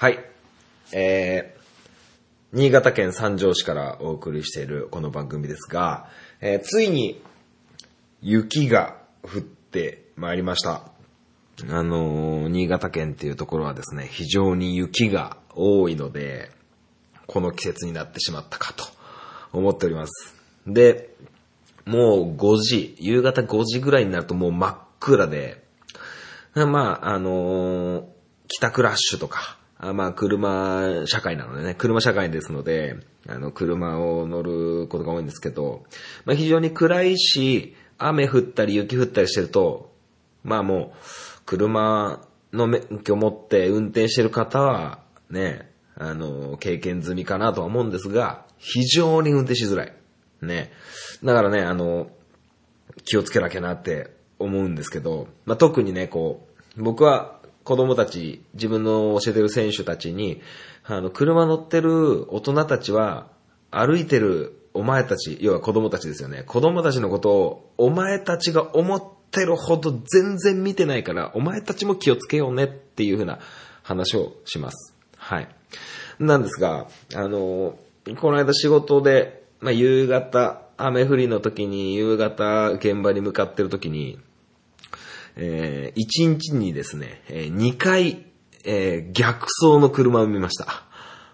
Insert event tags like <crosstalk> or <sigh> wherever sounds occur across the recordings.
はい。えー、新潟県三条市からお送りしているこの番組ですが、えーついに雪が降ってまいりました。あのー新潟県っていうところはですね、非常に雪が多いので、この季節になってしまったかと思っております。で、もう5時、夕方5時ぐらいになるともう真っ暗で、まあ、あのー帰宅ラッシュとか、あまあ、車社会なのでね、車社会ですので、あの、車を乗ることが多いんですけど、まあ、非常に暗いし、雨降ったり雪降ったりしてると、まあもう、車の免許を持って運転してる方は、ね、あの、経験済みかなとは思うんですが、非常に運転しづらい。ね。だからね、あの、気をつけなきゃなって思うんですけど、まあ、特にね、こう、僕は子供たち、自分の教えてる選手たちに、あの、車乗ってる大人たちは、歩いてるお前たち、要は子供たちですよね。子供たちのことを、お前たちが思ってるほど全然見てないから、お前たちも気をつけようねっていうふうな話をします。はい。なんですが、あの、この間仕事で、まあ、夕方、雨降りの時に、夕方現場に向かってる時に、えー、1日にですね、えー2回、えー逆走の車を見ました。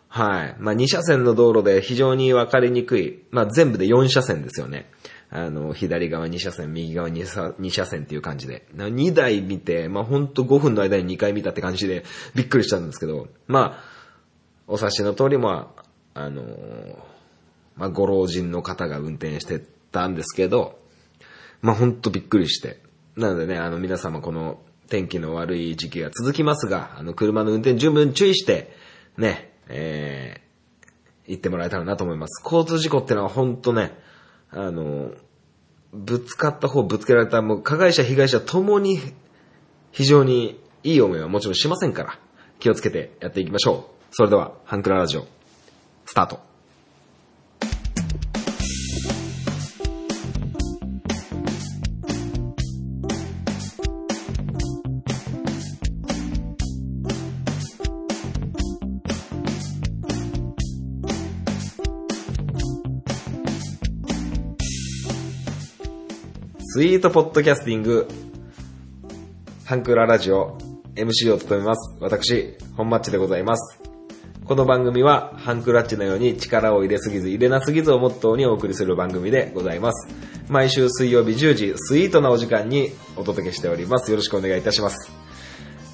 はい。まあ、2車線の道路で非常に分かりにくい、まあ、全部で4車線ですよね。あの、左側2車線、右側 2, 車2車線っていう感じで。2台見て、まあ、ほんと5分の間に2回見たって感じでびっくりしたんですけど、まあ、お察しの通り、まあ、あのーまあ、ご老人の方が運転してたんですけど、まあ、ほんとびっくりして。なのでね、あの、皆様この天気の悪い時期が続きますが、あの、車の運転十分注意して、ね、えー、行ってもらえたらなと思います。交通事故ってのはほんとね、あの、ぶつかった方、ぶつけられた、もう加害者、被害者ともに非常にいい思いはもちろんしませんから、気をつけてやっていきましょう。それでは、ハンクララジオ、スタート。スイートポッドキャスティング、ハンクララジオ、MC を務めます。私、本マッチでございます。この番組は、ハンクラッチのように力を入れすぎず入れなすぎずをモットーにお送りする番組でございます。毎週水曜日10時、スイートなお時間にお届けしております。よろしくお願いいたします。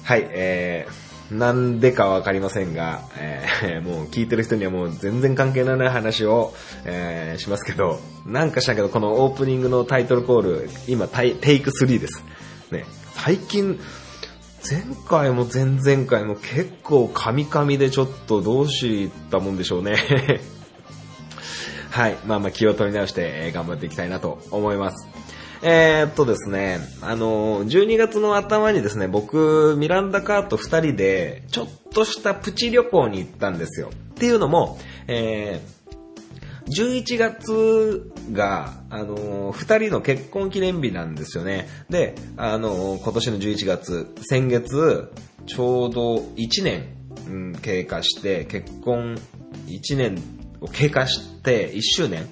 はい、えー、なんでかわかりませんが、えー、<laughs> もう聞いてる人にはもう全然関係のない話を、えー、しますけど、なんかしたけど、このオープニングのタイトルコール、今タイ、テイク3です。ね、最近、前回も前々回も結構カミカミでちょっとどうしたもんでしょうね。<laughs> はい。まあまあ気を取り直して、頑張っていきたいなと思います。えー、っとですね、あの、12月の頭にですね、僕、ミランダカート2人で、ちょっとしたプチ旅行に行ったんですよ。っていうのも、えー、11月が、あのー二人の結婚記念日なんですよね。で、あのー今年の11月、先月、ちょうど1年、うん経過して、結婚1年を経過して、1周年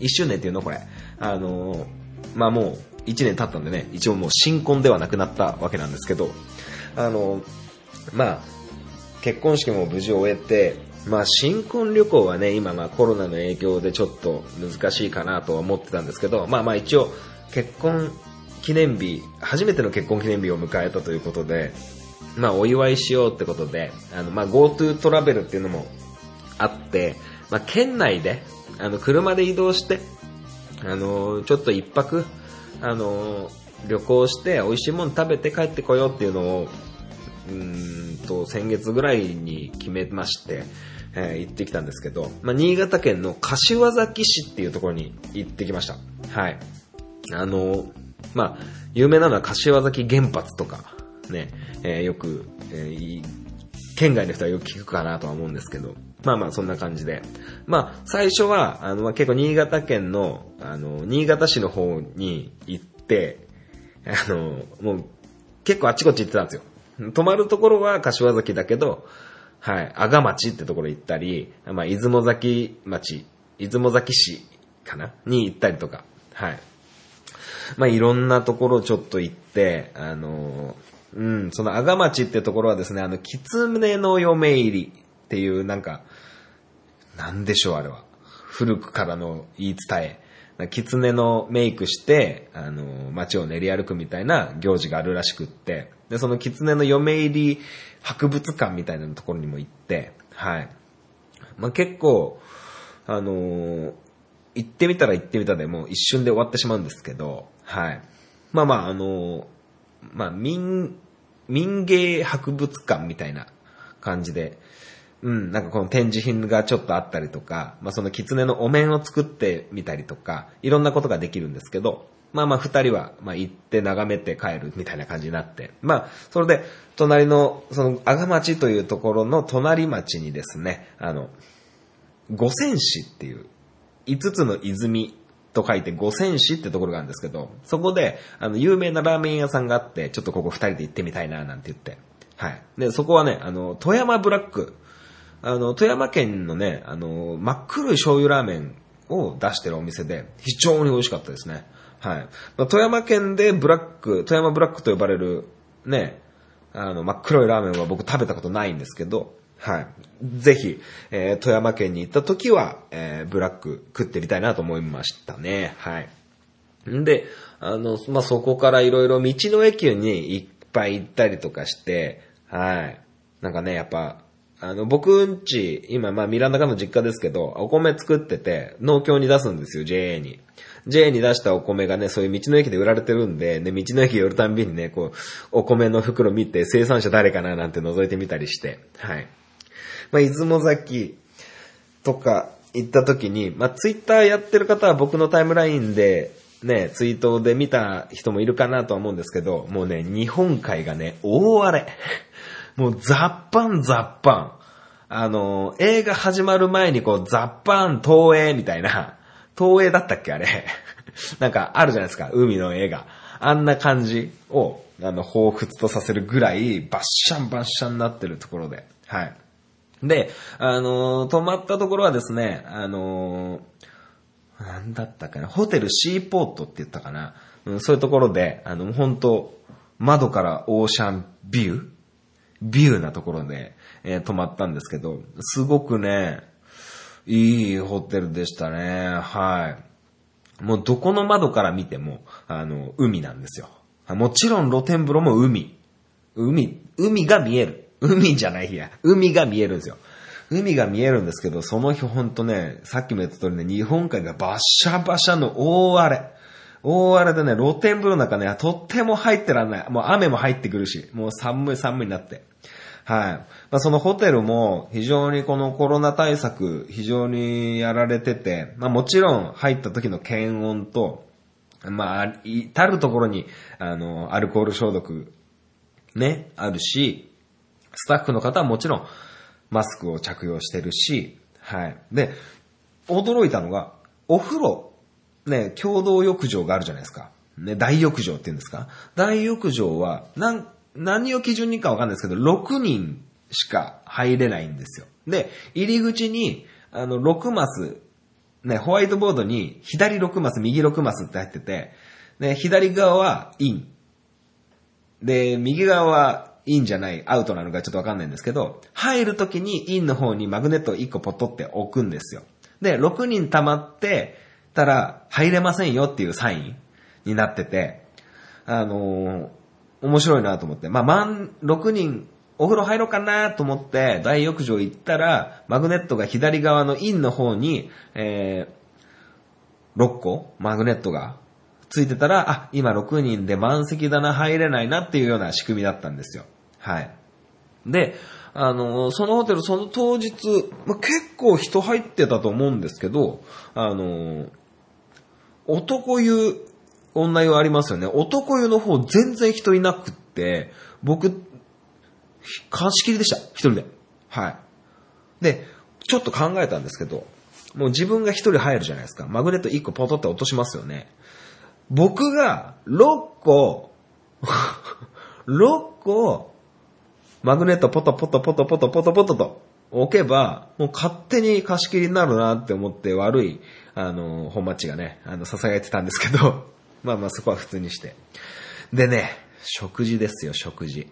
?1 周年っていうのこれ。あのーまあもう1年経ったんでね、一応もう新婚ではなくなったわけなんですけど、あのまあ、結婚式も無事終えて、まあ新婚旅行はね、今まあコロナの影響でちょっと難しいかなとは思ってたんですけど、まあまあ一応結婚記念日、初めての結婚記念日を迎えたということで、まあお祝いしようってことで、あのまあ GoTo トラベルっていうのもあって、まあ県内で、あの車で移動して、あのちょっと一泊、あの旅行して美味しいもの食べて帰ってこようっていうのを、うんと、先月ぐらいに決めまして、えー行ってきたんですけど、まあ、新潟県の柏崎市っていうところに行ってきました。はい。あの、まあ、有名なのは柏崎原発とか、ね、えーよく、えー県外の人はよく聞くかなとは思うんですけど、まあまあそんな感じで。まあ最初は、あの、ま結構新潟県の、あの、新潟市の方に行って、あの、もう結構あっちこっち行ってたんですよ。泊まるところは柏崎だけど、はい、阿賀町ってところ行ったり、まあ、出雲崎町、出雲崎市かな？に行ったりとか、はい。まあ、いろんなところちょっと行って、あのうん、その阿賀町ってところはですね、あの、狐の嫁入りっていう、なんか、なんでしょう、あれは。古くからの言い伝え。狐のメイクして、あの、街を練り歩くみたいな行事があるらしくって、で、その狐の嫁入り博物館みたいなところにも行って、はい。まあ、結構、あのー行ってみたら行ってみたでもう一瞬で終わってしまうんですけど、はい。まあまあ、あのーまあ、民、民芸博物館みたいな感じで、うん、なんかこの展示品がちょっとあったりとか、まあその狐のお面を作ってみたりとか、いろんなことができるんですけど、まあまあ二人は、まあ行って眺めて帰るみたいな感じになって、まあ、それで、隣の、その、阿賀町というところの隣町にですね、あの、五泉市っていう、五つの泉と書いて五泉市ってところがあるんですけど、そこで、あの、有名なラーメン屋さんがあって、ちょっとここ二人で行ってみたいな、なんて言って。はい。で、そこはね、あの、富山ブラック、あの、富山県のね、あの、真っ黒い醤油ラーメンを出してるお店で、非常に美味しかったですね。はい。まあ、富山県でブラック、富山ブラックと呼ばれる、ね、あの、真っ黒いラーメンは僕食べたことないんですけど、はい。ぜひ、えー富山県に行った時は、えーブラック食ってみたいなと思いましたね。はい。んで、あの、まあ、そこからいろいろ道の駅にいっぱい行ったりとかして、はい。なんかね、やっぱ、あの、僕んち、今、まあ、ミランダカの実家ですけど、お米作ってて、農協に出すんですよ、JA に。JA に出したお米がね、そういう道の駅で売られてるんで、ね、道の駅寄るたんびにね、こう、お米の袋見て、生産者誰かななんて覗いてみたりして、はい。まあ、出雲崎とか行った時に、まあ、ツイッターやってる方は僕のタイムラインで、ね、ツイートで見た人もいるかなとは思うんですけど、もうね、日本海がね、大荒れ。<laughs> もうザッパンザッパン。あの、映画始まる前にこう、ザッパン東映みたいな、東映だったっけあれ。<laughs> なんかあるじゃないですか、海の映画。あんな感じを、あの、彷彿とさせるぐらい、バッシャンバッシャンになってるところで。はい。で、あのー泊まったところはですね、あのーなんだったかな、ホテルシーポートって言ったかな、うん、そういうところで、あの、本当窓からオーシャンビュー？ビューなところで、えー泊まったんですけど、すごくね、いいホテルでしたね。はい。もうどこの窓から見ても、あの、海なんですよ。もちろん露天風呂も海。海、海が見える。海じゃないや。海が見えるんですよ。海が見えるんですけど、その日ほんとね、さっきも言った通りね、日本海がバシャバシャの大荒れ。大荒れでね、露天風呂の中ね、とっても入ってらんない。もう雨も入ってくるし、もう寒い寒いになって。はい。まあ、そのホテルも非常にこのコロナ対策非常にやられてて、まあもちろん入った時の検温と、まあ、至るところに、あの、アルコール消毒、ね、あるし、スタッフの方はもちろんマスクを着用してるし、はい。で、驚いたのが、お風呂、ね、共同浴場があるじゃないですか。ね、大浴場って言うんですか大浴場は、なん、何を基準にかわかんないですけど、6人しか入れないんですよ。で、入り口に、あの、6マス、ね、ホワイトボードに、左6マス、右6マスって入ってて、ね、左側はイン。で、右側はインじゃない、アウトなのかちょっとわかんないんですけど、入るときにインの方にマグネットを1個ポトって置くんですよ。で、6人溜まってたら入れませんよっていうサインになってて、あのー面白いなと思って。まあ、満、6人、お風呂入ろうかなと思って、大浴場行ったら、マグネットが左側のインの方に、えー、6個マグネットがついてたら、あ、今6人で満席だな、入れないなっていうような仕組みだったんですよ。はい。で、あの、そのホテル、その当日、ま、結構人入ってたと思うんですけど、あの、男湯、女湯ありますよね。男湯の方全然人いなくって、僕、貸し切りでした。一人で。はい。で、ちょっと考えたんですけど、もう自分が一人入るじゃないですか。マグネット1個ポトって落としますよね。僕が6個、<laughs> 6個、マグネットポトポトポトポトポトポトと置けば、もう勝手に貸し切りになるなって思って悪い、あの、本町がね、あの、捧げてたんですけど、<laughs> まあまあそこは普通にして。でね、食事ですよ、食事。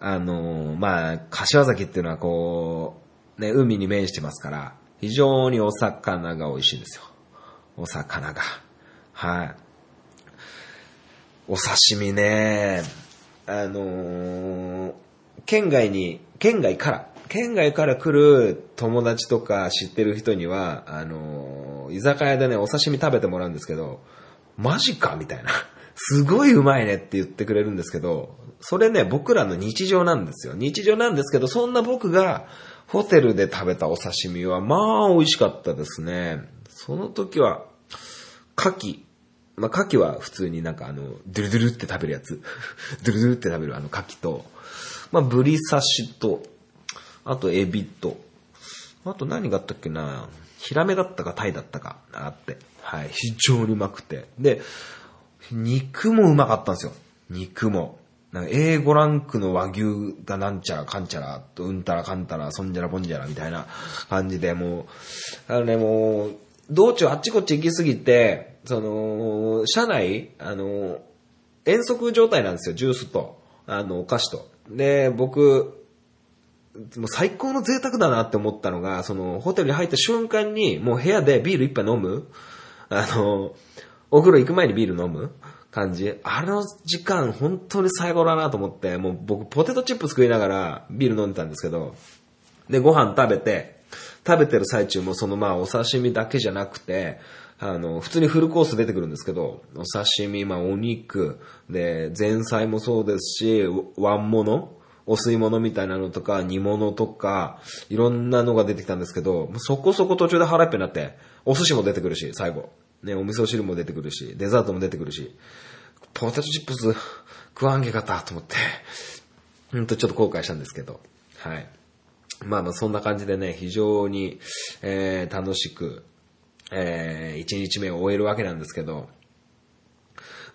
あの、まあ、柏崎っていうのはこう、ね、海に面してますから、非常にお魚が美味しいんですよ。お魚が。はい。お刺身ね、あのー県外に、県外から、県外から来る友達とか知ってる人には、あの居酒屋でね、お刺身食べてもらうんですけど、マジかみたいな。すごいうまいねって言ってくれるんですけど、それね、僕らの日常なんですよ。日常なんですけど、そんな僕がホテルで食べたお刺身は、まあ美味しかったですね。その時は、牡蠣。まあ、牡蠣は普通になんかあの、ドゥルドゥルって食べるやつ。ドゥルドゥルって食べるあの牡蠣と、まあ、ブリ刺しと、あとエビと、あと何があったっけなヒラメだったかタイだったかあって。はい。非常にうまくて。で、肉もうまかったんですよ。肉も。なんか A5 ランクの和牛がなんちゃらかんちゃらうんたらかんたらそんじゃらぼんじゃらみたいな感じでもう、あのねもう、道中あっちこっち行きすぎて、その、車内、あの、遠足状態なんですよ、ジュースと、あの、お菓子と。で、僕、もう最高の贅沢だなって思ったのが、その、ホテルに入った瞬間に、もう部屋でビール一杯飲むあの、お風呂行く前にビール飲む感じ。あの時間、本当に最高だなと思って、もう僕、ポテトチップ食いながらビール飲んでたんですけど、で、ご飯食べて、食べてる最中もそのまあお刺身だけじゃなくて、あの、普通にフルコース出てくるんですけど、お刺身、まあお肉、で、前菜もそうですし、ワン物お吸い物みたいなのとか、煮物とか、いろんなのが出てきたんですけど、そこそこ途中で腹いっぱいになって、お寿司も出てくるし、最後。ね、お味噌汁も出てくるし、デザートも出てくるし、ポテトチップス食わんげかったと思って、ほんとちょっと後悔したんですけど、はい。まあまあそんな感じでね、非常に、えー、楽しく、えー、一日目を終えるわけなんですけど、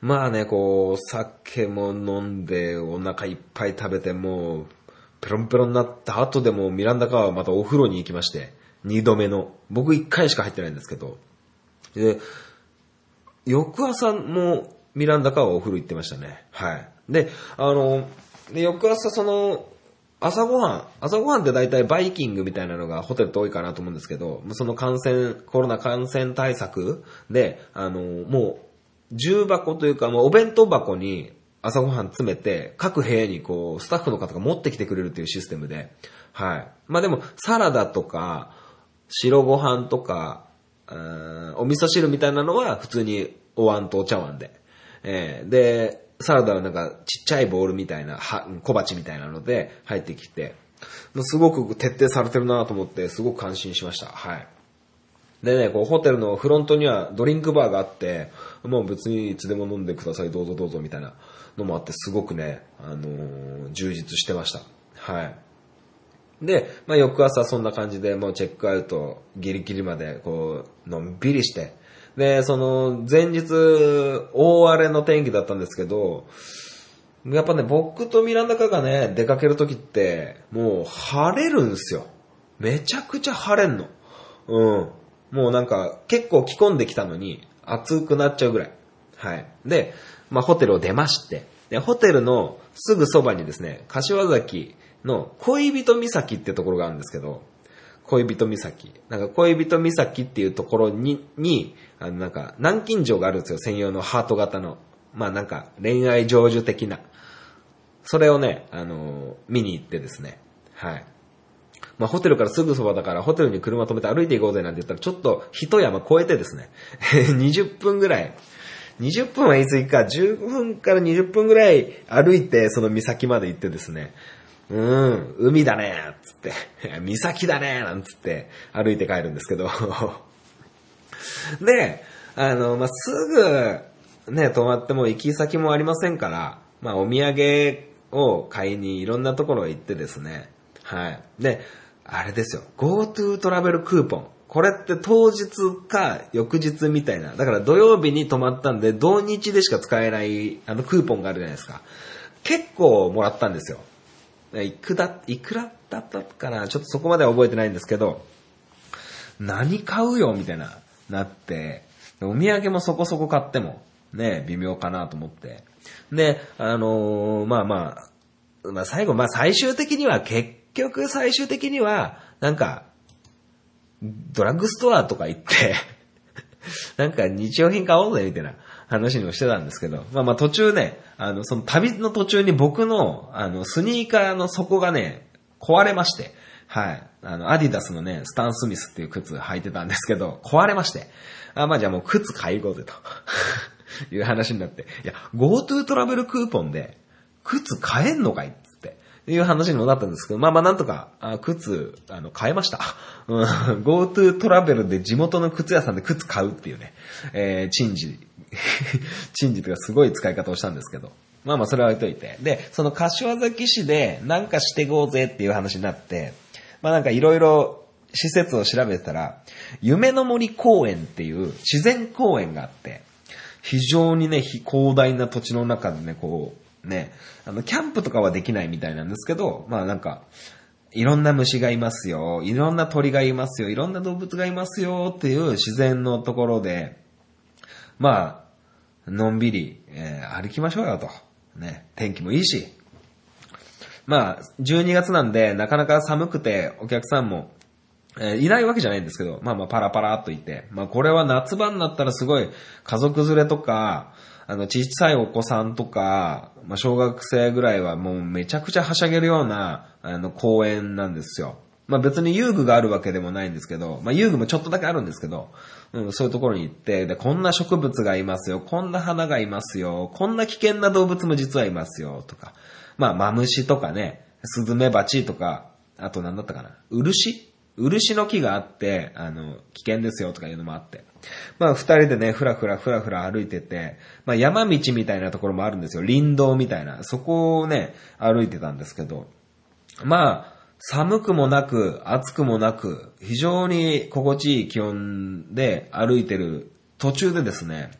まあね、こう、酒も飲んで、お腹いっぱい食べて、もう、ペロンペロンになった後でも、ミランダカーはまたお風呂に行きまして、二度目の。僕一回しか入ってないんですけど。で、翌朝もミランダカーはお風呂行ってましたね。はい。で、あの、で翌朝その、朝ごはん、朝ごはんって大体バイキングみたいなのがホテルって多いかなと思うんですけど、その感染、コロナ感染対策で、あの、もう、重箱というか、もうお弁当箱に朝ごはん詰めて、各部屋にこう、スタッフの方が持ってきてくれるっていうシステムで、はい。まあでも、サラダとか、白ご飯とか、お味噌汁みたいなのは普通にお椀とお茶碗で。えーで、サラダはなんかちっちゃいボールみたいな、小鉢みたいなので入ってきて、すごく徹底されてるなと思って、すごく感心しました。はい。でね、こうホテルのフロントにはドリンクバーがあって、もう別にいつでも飲んでください、どうぞどうぞみたいなのもあって、すごくね、あのー充実してました。はい。で、まあ、翌朝そんな感じで、もうチェックアウトギリギリまで、こう、のんびりして、で、その、前日、大荒れの天気だったんですけど、やっぱね、僕とミランダカがね、出かけるときって、もう晴れるんですよ。めちゃくちゃ晴れんの。うん。もうなんか、結構着込んできたのに、暑くなっちゃうぐらい。はい。で、まあ、ホテルを出まして、で、ホテルのすぐそばにですね、柏崎の恋人岬ってところがあるんですけど、恋人岬。なんか恋人岬っていうところに、に、あのなんか南京錠があるんですよ、専用のハート型の。まあなんか恋愛成就的な。それをね、あの見に行ってですね。はい。まあホテルからすぐそばだからホテルに車止めて歩いていこうぜなんて言ったらちょっと一山越えてですね、<laughs> 20分ぐらい、20分は言い過ぎか、15分から20分ぐらい歩いてその岬まで行ってですね、うん、海だねつって、<laughs> 岬だねなんつって歩いて帰るんですけど、<laughs> で、あの、まあ、すぐ、ね、泊まっても行き先もありませんから、まあ、お土産を買いにいろんなところへ行ってですね、はい。で、あれですよ、GoTo トラベルクーポン。これって当日か翌日みたいな。だから土曜日に泊まったんで、土日でしか使えないあのクーポンがあるじゃないですか。結構もらったんですよ。いくだ、いくらだったかなちょっとそこまでは覚えてないんですけど、何買うよみたいな、なって、お土産もそこそこ買っても、ね、微妙かなと思って。で、あのー、まあまあ、まあ最後、まあ最終的には、結局最終的には、なんか、ドラッグストアとか行って <laughs> なんか日用品買おうぜ、みたいな話にもしてたんですけど、まあまあ途中ね、あの、その旅の途中に僕の、あの、スニーカーの底がね、壊れまして、はい。あの、アディダスのね、スタン・スミスっていう靴履いてたんですけど、壊れまして。あ、まあじゃあもう靴買いこうぜと。<laughs> いう話になって。いや、GoTo トラベルクーポンで、靴買えんのかいいう話にもなったんですけど、まあまあなんとか、あ靴、あの、買えました。うん、GoTo トラベルで地元の靴屋さんで靴買うっていうね、えー、珍事、珍事というかすごい使い方をしたんですけど。まあまあそれは置いといて。で、その柏崎市でなんかしてこうぜっていう話になって、まあなんかいろいろ施設を調べてたら、夢の森公園っていう自然公園があって、非常にね、広大な土地の中でね、こう、ね、あの、キャンプとかはできないみたいなんですけど、まあなんか、いろんな虫がいますよ、いろんな鳥がいますよ、いろんな動物がいますよっていう自然のところで、まあ、のんびり、えー、歩きましょうよと。ね、天気もいいし。まあ、12月なんで、なかなか寒くて、お客さんも、えー、いないわけじゃないんですけど、まあまあパラパラっといて、まあこれは夏場になったらすごい家族連れとか、あの、小さいお子さんとか、まあ、小学生ぐらいはもうめちゃくちゃはしゃげるような、あの、公園なんですよ。まあ、別に遊具があるわけでもないんですけど、まあ、遊具もちょっとだけあるんですけど、うん、そういうところに行って、で、こんな植物がいますよ、こんな花がいますよ、こんな危険な動物も実はいますよ、とか。まあ、マムシとかね、スズメバチとか、あと何だったかな、漆漆の木があって、あの、危険ですよとかいうのもあって。まあ、二人でね、ふらふらふらふら歩いてて、まあ、山道みたいなところもあるんですよ。林道みたいな。そこをね、歩いてたんですけど、まあ、寒くもなく、暑くもなく、非常に心地いい気温で歩いてる途中でですね、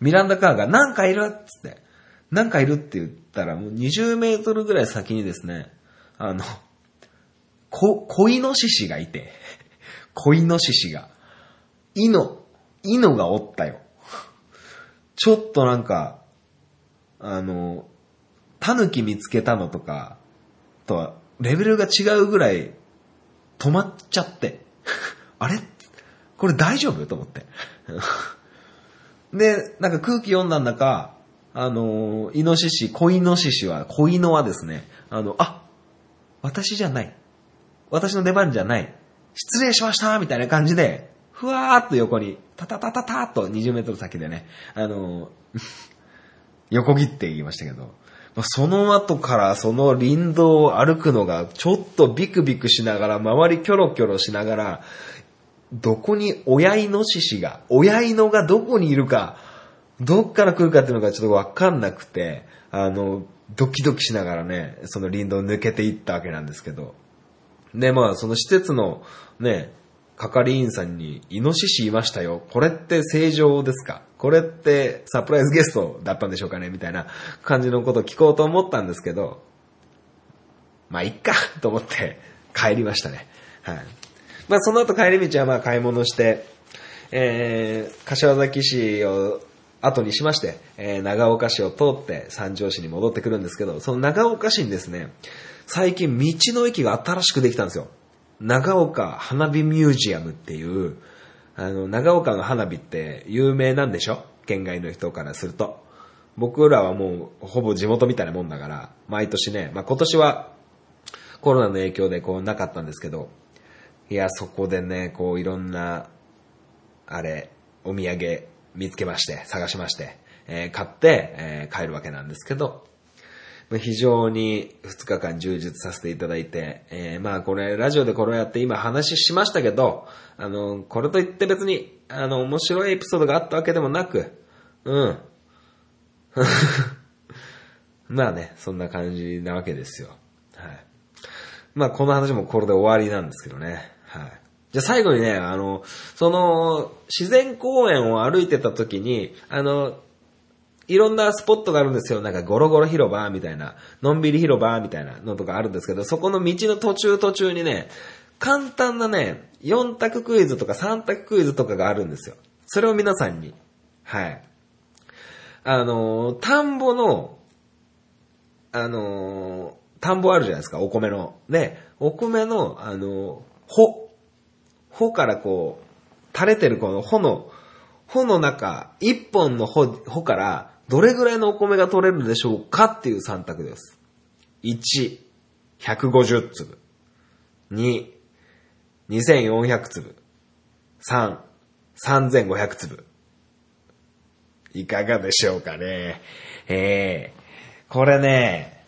ミランダカーがなんかいるっつって、なんかいるって言ったらもう20メートルぐらい先にですね、あの、こ、小イノシシがいて、小イノシシが。イノ、イノがおったよ。ちょっとなんか、あの、タヌキ見つけたのとか、とは、レベルが違うぐらい、止まっちゃって。<laughs> あれ？これ大丈夫？と思って。<laughs> で、なんか空気読んだんだか、あの、イノシシ、小イノシシは、小イノはですね、あの、あ、私じゃない。私の出番じゃない。失礼しましたみたいな感じで、ふわーっと横に、タタタタターっと20メートル先でね、あの <laughs> 横切って言いましたけど、その後からその林道を歩くのがちょっとビクビクしながら、周りキョロキョロしながら、どこに親イノシシが、親イノがどこにいるか、どっから来るかっていうのがちょっとわかんなくて、あの、ドキドキしながらね、その林道を抜けていったわけなんですけど、で、まあ、その施設のね、係員さんに、イノシシいましたよ。これって正常ですか？これってサプライズゲストだったんでしょうかねみたいな感じのことを聞こうと思ったんですけど、まあ、いっかと思って帰りましたね。はい。まあ、その後帰り道はまあ買い物して、えー、柏崎市を後にしまして、えー、長岡市を通って三条市に戻ってくるんですけど、その長岡市にですね、最近道の駅が新しくできたんですよ。長岡花火ミュージアムっていう、あの、長岡の花火って有名なんでしょ？県外の人からすると。僕らはもうほぼ地元みたいなもんだから、毎年ね、まあ、今年はコロナの影響でこうなかったんですけど、いや、そこでね、こういろんな、あれ、お土産見つけまして、探しまして、えー、買って、えー、帰るわけなんですけど、非常に2日間充実させていただいて、えー、まあこれ、ラジオでこれをやって今話しましたけど、あの、これといって別に、あの、面白いエピソードがあったわけでもなく、うん。<laughs> まあね、そんな感じなわけですよ。はい。まあこの話もこれで終わりなんですけどね。はい。じゃあ最後にね、あの、その、自然公園を歩いてた時に、あの、いろんなスポットがあるんですよ。なんかゴロゴロ広場みたいな、のんびり広場みたいなのとかあるんですけど、そこの道の途中途中にね、簡単なね、4択クイズとか3択クイズとかがあるんですよ。それを皆さんに、はい。あのー、田んぼの、あのー、田んぼあるじゃないですか、お米の。で、お米の、あのー、穂。穂からこう、垂れてるこの穂の、穂の中、一本の穂穂から、どれぐらいのお米が取れるでしょうかっていう3択です。1、150粒。2、2400粒。3、3500粒。いかがでしょうかね。えー、これね、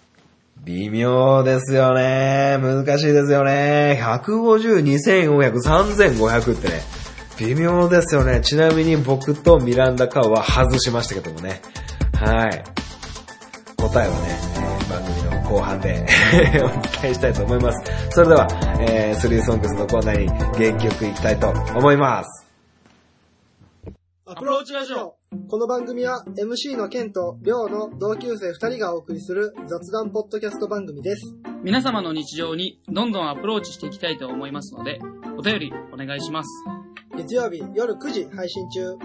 微妙ですよね。難しいですよね。150、2400、3500ってね、微妙ですよね。ちなみに僕とミランダカウは外しましたけどもね。はい。答えはね、えー番組の後半で <laughs> お伝えしたいと思います。それでは、えー、スリーソングスのコーナーに原曲いきたいと思います。アプローチラジオこの番組は MC のケンとリョウの同級生2人がお送りする雑談ポッドキャスト番組です。皆様の日常にどんどんアプローチしていきたいと思いますので、お便りお願いします。月曜日夜9時配信中。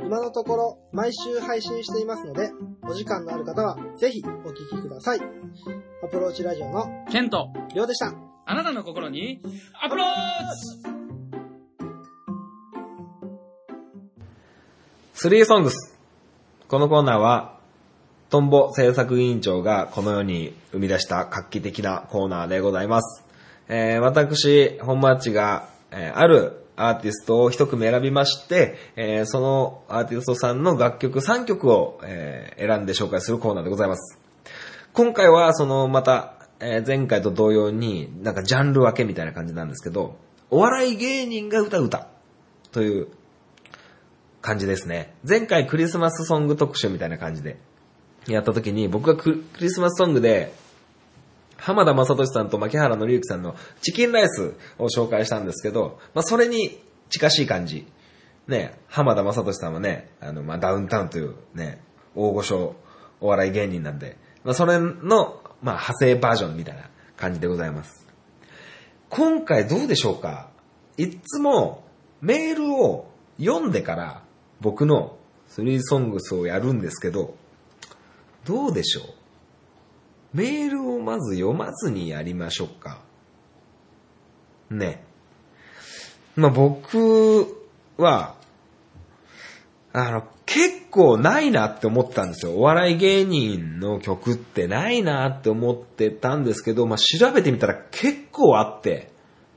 今のところ毎週配信していますので、お時間のある方はぜひお聞きください。アプローチラジオのケント、リョウでした。あなたの心にアプローチスリーソングス。このコーナーは、トンボ制作委員長がこの世に生み出した画期的なコーナーでございます。えー、私、本マッチが、えーあるアーティストを一組選びまして、えーそのアーティストさんの楽曲3曲を、えー選んで紹介するコーナーでございます。今回は、その、また、えー前回と同様に、なんかジャンル分けみたいな感じなんですけど、お笑い芸人が歌う歌という感じですね。前回クリスマスソング特集みたいな感じでやった時に僕がククリスマスソングで浜田雅俊さんと牧原紀之さんのチキンライスを紹介したんですけど、まあそれに近しい感じ。ね、浜田雅俊さんはね、あの、まあダウンタウンというね、大御所お笑い芸人なんで、まあそれの、まあ派生バージョンみたいな感じでございます。今回どうでしょうか？いつもメールを読んでから僕のスリーソングスをやるんですけど、どうでしょう？メールをまず読まずにやりましょうか。ね。まあ、僕は、あの、結構ないなって思ったんですよ。お笑い芸人の曲ってないなって思ってたんですけど、まあ、調べてみたら結構あって、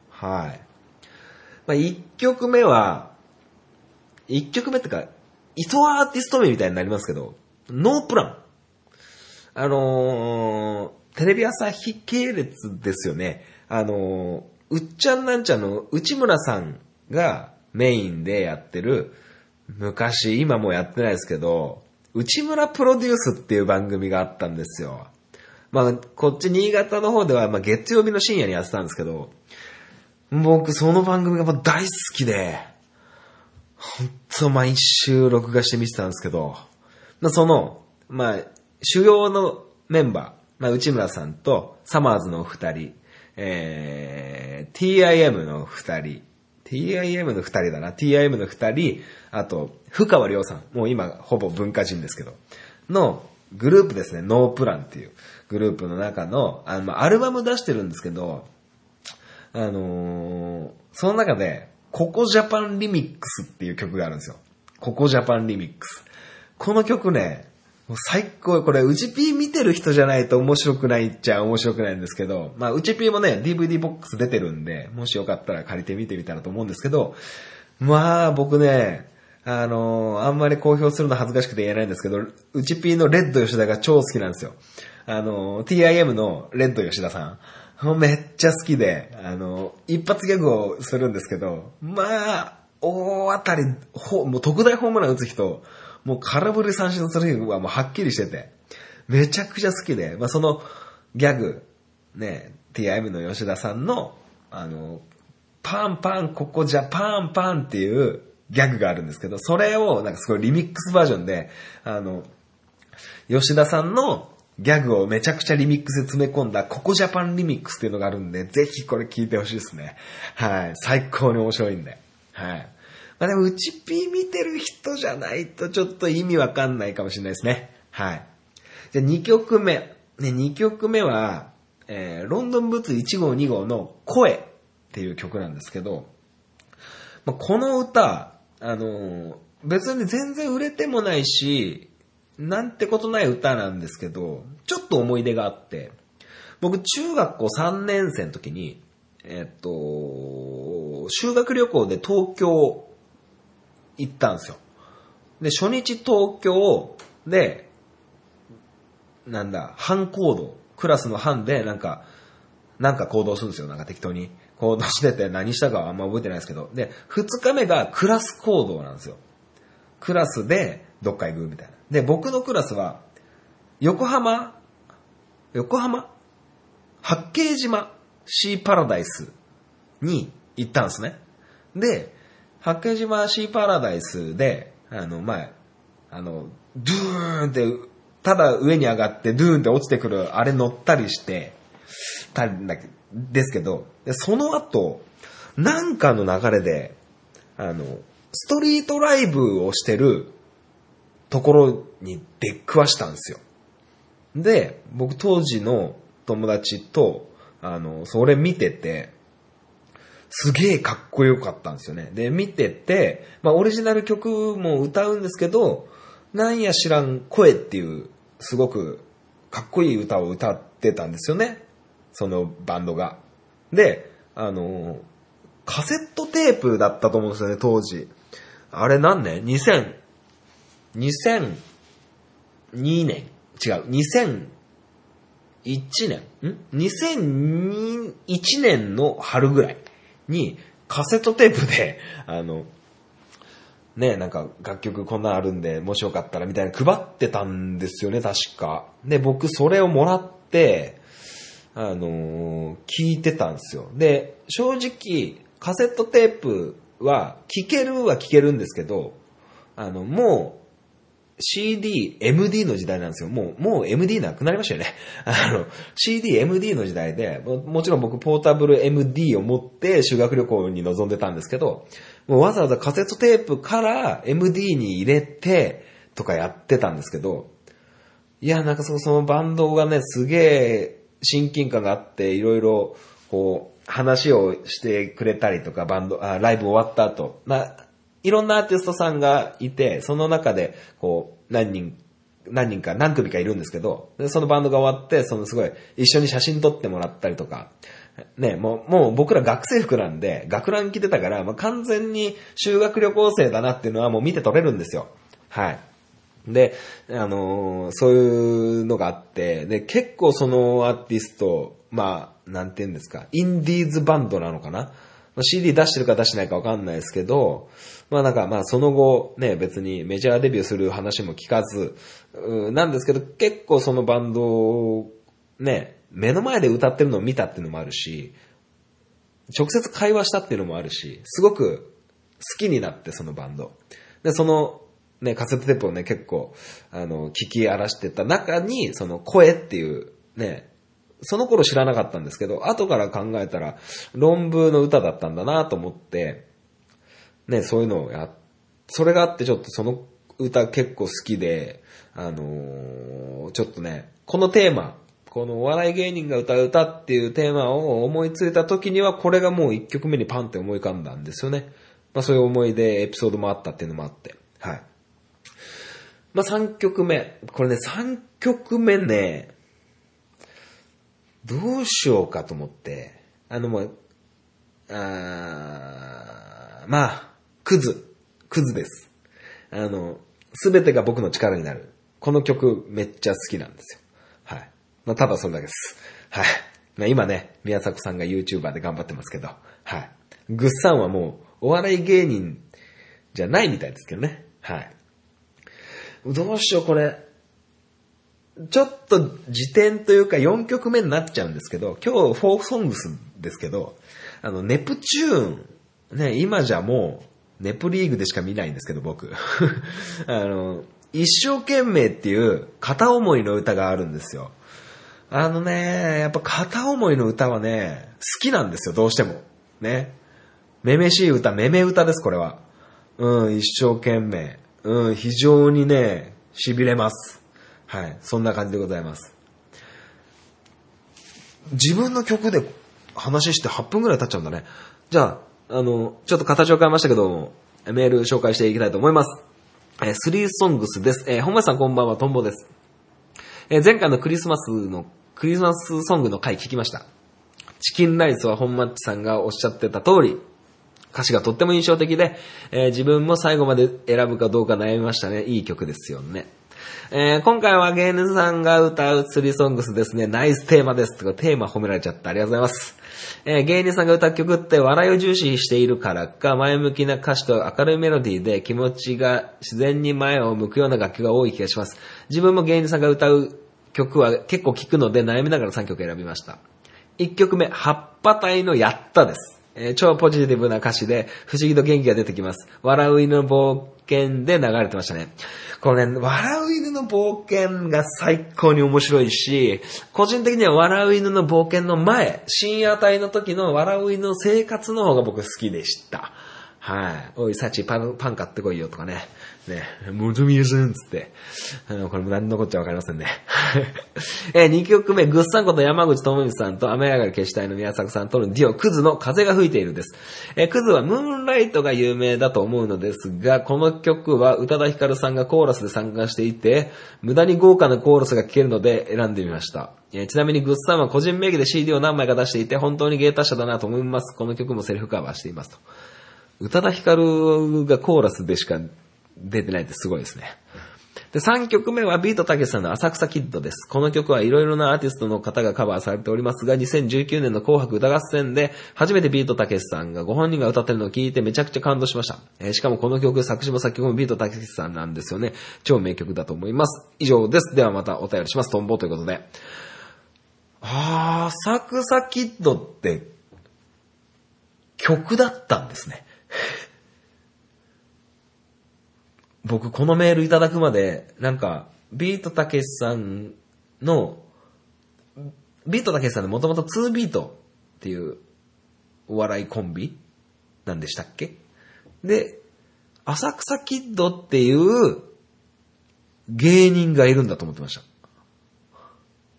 はい。まあ、1曲目は、1曲目ってか、糸アーティスト名みたいになりますけど、ノープラン。あのーテレビ朝日系列ですよね。あのーうっちゃんなんちゃんの内村さんがメインでやってる、昔、今もやってないですけど、内村プロデュースっていう番組があったんですよ。まあ、こっち新潟の方では、まあ、月曜日の深夜にやってたんですけど、僕、その番組が大好きで、ほんと毎週録画して見てたんですけど、まあ、その、まあ、主要のメンバー、まあ、内村さんとサマーズの二人、えー、TIM の二人、TIM の二人だな、TIM の二人、あと、深川亮さん、もう今ほぼ文化人ですけど、のグループですね、ノープランっていうグループの中の、あの、まあアルバム出してるんですけど、あのーその中で、ココジャパンリミックスっていう曲があるんですよ。ココジャパンリミックス。この曲ね、もう最高、これ、うち P 見てる人じゃないと面白くないっちゃ面白くないんですけど、まあ、うち P もね、DVD ボックス出てるんで、もしよかったら借りてみてみたらと思うんですけど、まあ、僕ね、あのーあんまり公表するの恥ずかしくて言えないんですけど、うち P のレッド吉田が超好きなんですよ。あのー TIM のレッド吉田さん。めっちゃ好きで、あのー一発ギャグをするんですけど、まあ、大当たり、ほもう特大ホームラン打つ人、もう空振り三振する人はもうはっきりしてて、めちゃくちゃ好きで、まあそのギャグ、ね、TIM の吉田さんの、あの、パンパン、ここじゃパンパンっていうギャグがあるんですけど、それをなんかすごいリミックスバージョンで、あの、吉田さんのギャグをめちゃくちゃリミックスで詰め込んだココジャパンリミックスっていうのがあるんで、ぜひこれ聞いてほしいですね。はい。最高に面白いんで。はい。まあでも、うちピー見てる人じゃないとちょっと意味わかんないかもしれないですね。はい。じゃあ2曲目。ね、2曲目は、えー、ロンドンブーツ1号2号の声っていう曲なんですけど、まあ、この歌、あのー別に全然売れてもないし、なんてことない歌なんですけど、ちょっと思い出があって、僕中学校3年生の時に、えっと、修学旅行で東京行ったんですよ。で、初日東京で、なんだ、班行動、クラスの班でなんか、なんか行動するんですよ、なんか適当に。行動してて何したかはあんま覚えてないですけど。で、2日目がクラス行動なんですよ。クラスでどっか行くみたいな。で、僕のクラスは、横浜、横浜？八景島シーパラダイスに行ったんですね。で、八景島シーパラダイスで、あの、前、あの、ドゥーンって、ただ上に上がってドゥーンって落ちてくる、あれ乗ったりして、たんだけですけど、その後、なんかの流れで、あの、ストリートライブをしてるところに出っくわしたんですよ。で、僕当時の友達と、あの、それ見てて、すげえかっこよかったんですよね。で、見てて、まあオリジナル曲も歌うんですけど、なんや知らん声っていう、すごくかっこいい歌を歌ってたんですよね。そのバンドが。で、あの、カセットテープだったと思うんですよね、当時。あれ何年 ?2000、2002年違う、2001年ん ?2001 年の春ぐらいにカセットテープで、<laughs> あの、ねなんか楽曲こんなんあるんで、もしよかったらみたいな配ってたんですよね、確か。で、僕それをもらって、あのー聞いてたんですよ。で、正直、カセットテープは、聞けるは聞けるんですけど、あの、もう、CD、MD の時代なんですよ。もう、もう MD なくなりましたよね。<laughs> あの、CD、MD の時代で、ももちろん僕ポータブル MD を持って修学旅行に臨んでたんですけど、もうわざわざカセットテープから MD に入れて、とかやってたんですけど、いや、なんかそのそのバンドがね、すげえ親近感があって、いろいろ、こう、話をしてくれたりとか、バンド、あライブ終わった後、な、いろんなアーティストさんがいて、その中で、こう、何人、何人か、何組かいるんですけど、そのバンドが終わって、そのすごい、一緒に写真撮ってもらったりとか、ね、もう、もう僕ら学生服なんで、学ラン着てたから、まあ、完全に修学旅行生だなっていうのはもう見て取れるんですよ。はい。で、あのーそういうのがあって、で、結構そのアーティスト、まあ、なんて言うんですか、インディーズバンドなのかな CD 出してるか出してないかわかんないですけど、まあなんかまあその後ね、別にメジャーデビューする話も聞かず、なんですけど、結構そのバンドをね、目の前で歌ってるのを見たっていうのもあるし、直接会話したっていうのもあるし、すごく好きになって、そのバンド。で、その、ね、カセットテープをね、結構、あの、聞き荒らしてた中に、その声っていう、ね、その頃知らなかったんですけど、後から考えたら、論文の歌だったんだなと思って、ね、そういうのをや、それがあってちょっとその歌結構好きで、あのーちょっとね、このテーマ、このお笑い芸人が歌う歌っていうテーマを思いついた時には、これがもう一曲目にパンって思い浮かんだんですよね。まあそういう思い出、エピソードもあったっていうのもあって。はい。まあ3曲目。これね、3曲目ね、どうしようかと思って、あのもう、あまあ、クズ。クズです。あの、すべてが僕の力になる。この曲めっちゃ好きなんですよ。はい。まあ、ただそれだけです。はい。まあ、今ね、宮迫さんが YouTuber で頑張ってますけど、はい。グッさんはもう、お笑い芸人じゃないみたいですけどね。はい。どうしよう、これ。ちょっと時点というか4曲目になっちゃうんですけど、今日フォークソングスですけど、あの、ネプチューン、ね、今じゃもう、ネプリーグでしか見ないんですけど、僕。<laughs> あの、一生懸命っていう片思いの歌があるんですよ。あのね、やっぱ片思いの歌はね、好きなんですよ、どうしても。ね。めめしい歌、めめ歌です、これは。うん、一生懸命。うん、非常にね、痺れます。はい、そんな感じでございます。自分の曲で話して8分くらい経っちゃうんだね。じゃあ、あの、ちょっと形を変えましたけど、メール紹介していきたいと思います。えー、スリーソングスです。えー、本町さんこんばんは、トンボです。えー前回のクリスマスの、クリスマスソングの回聞きました。チキンライスは本マッチさんがおっしゃってた通り、歌詞がとっても印象的で、えー自分も最後まで選ぶかどうか悩みましたね。いい曲ですよね。えー今回は芸人さんが歌うスリーソングスですね。ナイステーマです。とかテーマ褒められちゃってありがとうございます。えー芸人さんが歌う曲って笑いを重視しているからか、前向きな歌詞と明るいメロディーで気持ちが自然に前を向くような楽曲が多い気がします。自分も芸人さんが歌う曲は結構聴くので悩みながら3曲選びました。1曲目、葉っぱ隊のやったです。えー超ポジティブな歌詞で、不思議と元気が出てきます。笑う犬の冒険で流れてましたね。このね、笑う犬の冒険が最高に面白いし、個人的には笑う犬の冒険の前、深夜帯の時の笑う犬の生活の方が僕好きでした。はい。おい、サチパン、パン買ってこいよとかね。ね、もずみやさんつって。あの、これも何のこっちゃわかりませんね。<laughs> えー、2曲目、ぐっさんこと山口智美さんと雨上がり消したいの宮作さんとのデュオ、クズの風が吹いているんです。え、クズはムーンライトが有名だと思うのですが、この曲は宇多田ヒカルさんがコーラスで参加していて、無駄に豪華なコーラスが聴けるので選んでみました。えーちなみにグッサンは個人名義で CD を何枚か出していて、本当に芸達者だなと思います。この曲もセルフカバーしていますと。宇多田ヒカルがコーラスでしか出てないってすごいですね。で、3曲目はビートたけしさんの浅草キッドです。この曲はいろいろなアーティストの方がカバーされておりますが、2019年の紅白歌合戦で初めてビートたけしさんがご本人が歌ってるのを聞いてめちゃくちゃ感動しました。えーしかもこの曲作詞も作曲もビートたけしさんなんですよね。超名曲だと思います。以上です。ではまたお便りします。トンボということで。あー、浅草キッドって曲だったんですね。僕このメールいただくまで、なんか、ビートたけしさんの、ビートたけしさんでもともと2ビートっていうお笑いコンビなんでしたっけ？で、浅草キッドっていう芸人がいるんだと思ってました。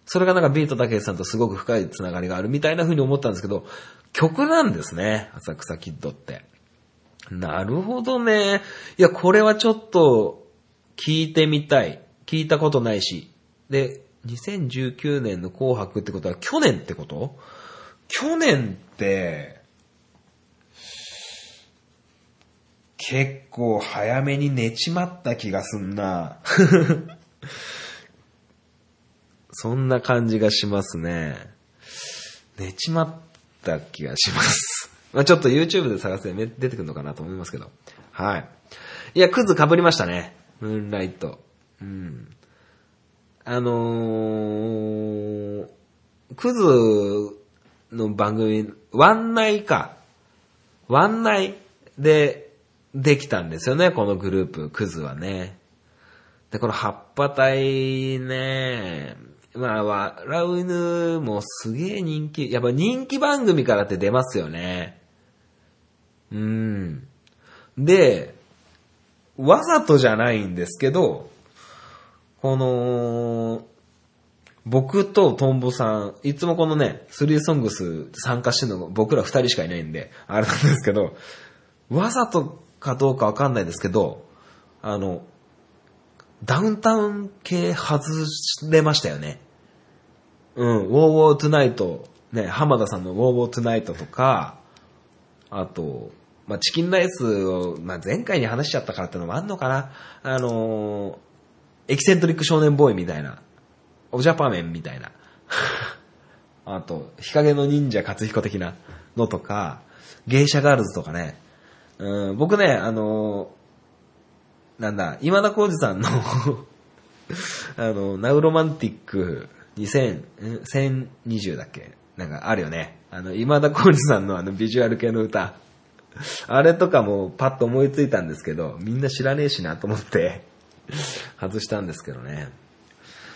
それがなんかビートたけしさんとすごく深いつながりがあるみたいな風に思ったんですけど、曲なんですね、浅草キッドって。なるほどね。いや、これはちょっと聞いてみたい。聞いたことないし。で、2019年の紅白ってことは去年ってこと？去年って、結構早めに寝ちまった気がすんな。<laughs> そんな感じがしますね。寝ちまった気がします。まあちょっと YouTube で探せば出てくるのかなと思いますけど。はい。いや、クズ被りましたね。ムーンライト。うん。あのー、クズの番組、ワンナイか。ワンナイでできたんですよね、このグループ、クズはね。で、この葉っぱ隊ね、まあ、笑う犬もすげえ人気、やっぱ人気番組からって出ますよね。うん。で、わざとじゃないんですけど、この、僕とトンボさん、いつもこのね、スリーソングス参加してるの僕ら二人しかいないんで、あれなんですけど、わざとかどうかわかんないですけど、あの、ダウンタウン系外れましたよね。うん、ウォーウォートゥナイト、ね、浜田さんのウォーウォートゥナイトとか、あと、まあ、チキンライスを、まあ、前回に話しちゃったからってのもあんのかな。あのーエキセントリック少年ボーイみたいな、オジャパーメンみたいな、<laughs> あと、日陰の忍者勝彦的なのとか、芸者ガールズとかね、うん、僕ね、あのーなんだ、今田耕司さんの <laughs> あの、ナウロマンティック2000、1020だっけ？なんかあるよね。あの、今田耕司さんのあのビジュアル系の歌。<laughs> あれとかもパッと思いついたんですけど、みんな知らねえしなと思って、外したんですけどね。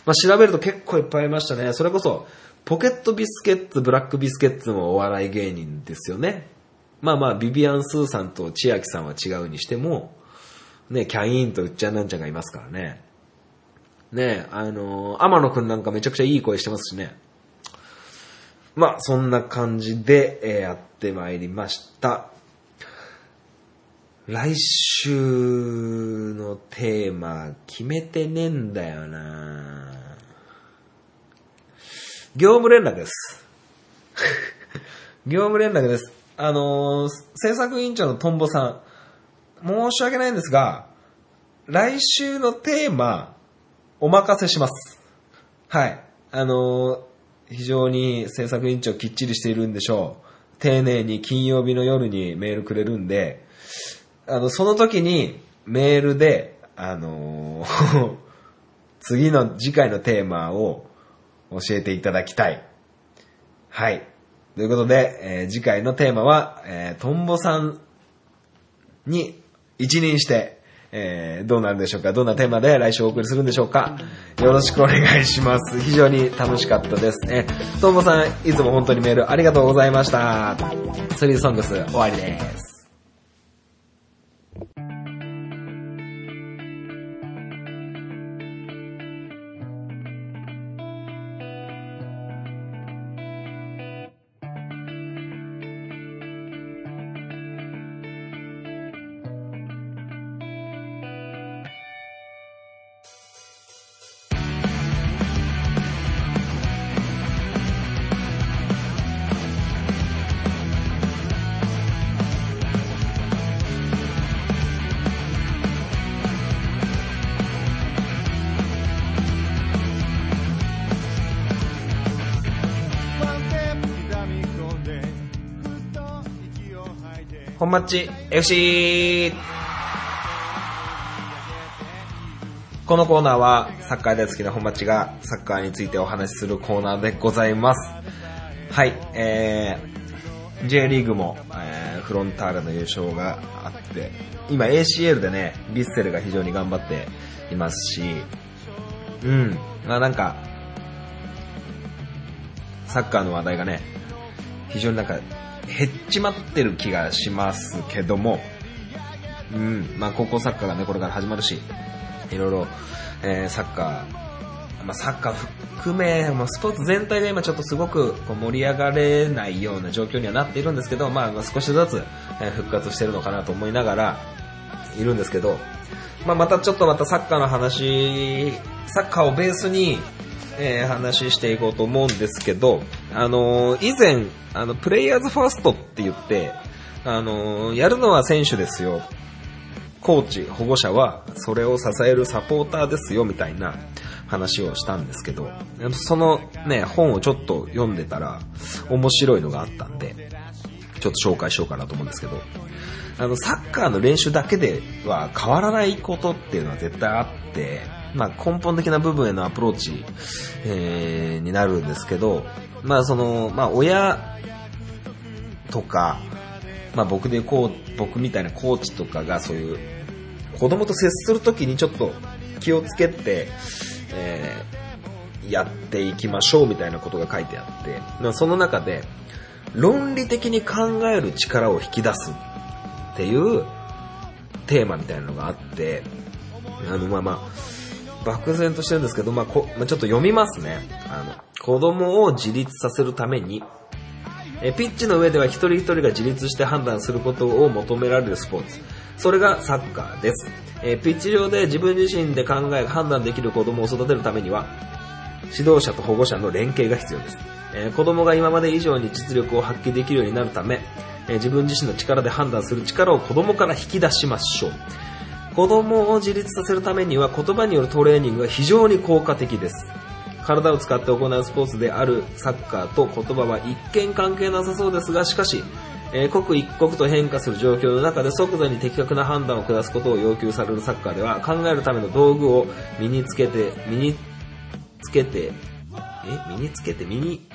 まあ、調べると結構いっぱいいましたね。それこそ、ポケットビスケッツ、ブラックビスケッツもお笑い芸人ですよね。まあまあ、ビビアン・スーさんと千秋さんは違うにしても、ね、キャインとうっちゃんなんちゃんがいますからね。ね、あのー天野くんなんかめちゃくちゃいい声してますしね。まあ、そんな感じで、えーやってまいりました。来週のテーマ決めてねえんだよな業務連絡です。<laughs> 業務連絡です。あのー制作委員長のトンボさん、申し訳ないんですが、来週のテーマ、お任せします。はい。あのー非常に制作委員長きっちりしているんでしょう。丁寧に金曜日の夜にメールくれるんで、あの、その時にメールで、あのー <laughs> 次の次回のテーマを教えていただきたい。はい。ということで、えー次回のテーマは、えートンボさんに一任して、えーどうなるでしょうかどんなテーマで来週お送りするんでしょうかよろしくお願いします。非常に楽しかったです。えートンボさん、いつも本当にメールありがとうございました。スリーソングス終わりです。マッチ FC! このコーナーはサッカー大好きな本マッチがサッカーについてお話しするコーナーでございます。はい、えー、J リーグも、えーフロンターレの優勝があって、今 ACL でね、ビッセルが非常に頑張っていますし、うん、まあなんか、サッカーの話題がね、非常になんか減っちまってる気がしますけども、うん、まあ高校サッカーがね、これから始まるし、いろいろ、えーサッカー、まあサッカー含め、まあスポーツ全体が今ちょっとすごくこう盛り上がれないような状況にはなっているんですけど、まあ少しずつ、え復活してるのかなと思いながら、いるんですけど、まあまたちょっとまたサッカーの話、サッカーをベースに、えー話していこうと思うんですけど、あのー以前、あの、プレイヤーズファーストって言って、あのーやるのは選手ですよ。コーチ、保護者は、それを支えるサポーターですよ、みたいな話をしたんですけど、そのね、本をちょっと読んでたら、面白いのがあったんで、ちょっと紹介しようかなと思うんですけど、あの、サッカーの練習だけでは変わらないことっていうのは絶対あって、まあ根本的な部分へのアプローチ、えーになるんですけど、まあその、まあ親とか、まあ僕でこう、僕みたいなコーチとかがそういう子供と接するときにちょっと気をつけて、えーやっていきましょうみたいなことが書いてあって、まあその中で論理的に考える力を引き出すっていうテーマみたいなのがあって、あの、まあまあ、漠然としてるんですけど、まあこ、まあ、ちょっと読みますね。あの、子供を自立させるために、えピッチの上では一人一人が自立して判断することを求められるスポーツ。それがサッカーです。えピッチ上で自分自身で考え、判断できる子供を育てるためには、指導者と保護者の連携が必要です。えー子供が今まで以上に実力を発揮できるようになるため、えー自分自身の力で判断する力を子供から引き出しましょう。子供を自立させるためには言葉によるトレーニングが非常に効果的です。体を使って行うスポーツであるサッカーと言葉は一見関係なさそうですが、しかし、えー刻一刻と変化する状況の中で即座に的確な判断を下すことを要求されるサッカーでは考えるための道具を身につけて、身につけて、え？身につけて、身に、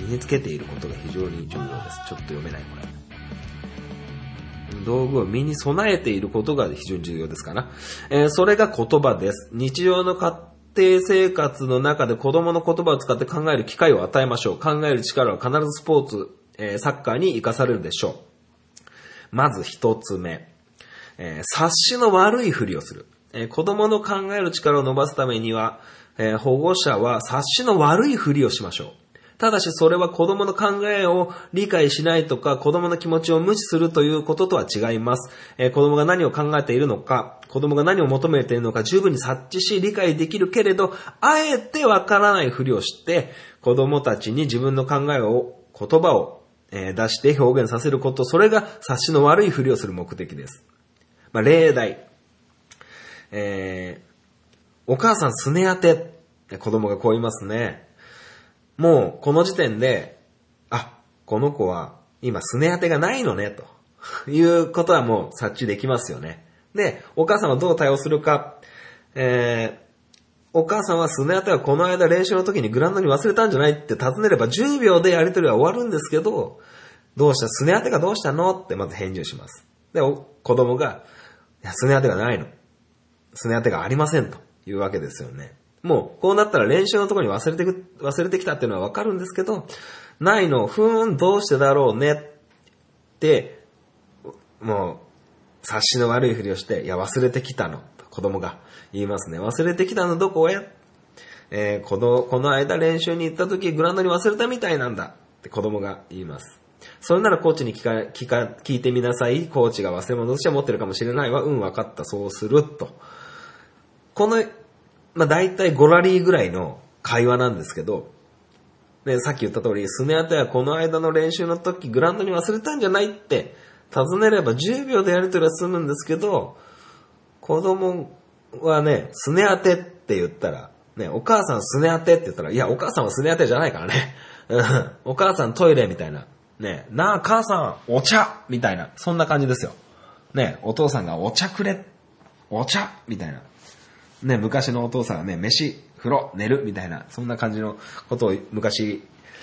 身につけていることが非常に重要です。ちょっと読めない、これ。道具を身に備えていることが非常に重要ですかな。えーそれが言葉です。日常の家庭生活の中で子供の言葉を使って考える機会を与えましょう。考える力は必ずスポーツ、えーサッカーに活かされるでしょう。まず一つ目。えー察しの悪いふりをする。え子供の考える力を伸ばすためには、え保護者は察しの悪いふりをしましょう。ただしそれは子供の考えを理解しないとか子供の気持ちを無視するということとは違います。えー子供が何を考えているのか、子供が何を求めているのか十分に察知し理解できるけれど、あえてわからないふりをして子供たちに自分の考えを、言葉をえー出して表現させること、それが察しの悪いふりをする目的です。まあ、例題。えーお母さんすね当て子供がこう言いますね。もう、この時点で、あ、この子は今すね当てがないのね、と <laughs> いうことはもう察知できますよね。で、お母さんはどう対応するか、えーお母さんはすね当てはこの間練習の時にグラウンドに忘れたんじゃないって尋ねれば10秒でやりとりは終わるんですけど、どうした？すね当てがどうしたの？ってまず返事をします。で、お子供が、いや、すね当てがないの。すね当てがありませんというわけですよね。もう、こうなったら練習のところに忘れてく、忘れてきたっていうのはわかるんですけど、ないの、ふーん、どうしてだろうねって、もう、察しの悪いふりをして、いや、忘れてきたの。子供が言いますね。忘れてきたのどこへ？えーこの、この間練習に行った時グラウンドに忘れたみたいなんだって子供が言います。それならコーチに聞か、聞か、聞いてみなさい。コーチが忘れ物として持ってるかもしれないわ。うん、わかった。そうする。と。この、まあ、大体5ラリーぐらいの会話なんですけど、ね、さっき言った通り、スネアテはこの間の練習の時グラウンドに忘れたんじゃないって尋ねれば10秒でやり取りは済むんですけど、子供はね、すね当てって言ったら、ね、お母さんすね当てって言ったら、いや、お母さんはすね当てじゃないからね。<laughs> お母さんトイレみたいな。ね、なあ、母さん、お茶みたいな。そんな感じですよ。ね、お父さんがお茶くれ。お茶みたいな。ね、昔のお父さんがね、飯、風呂、寝るみたいな、そんな感じのことを昔、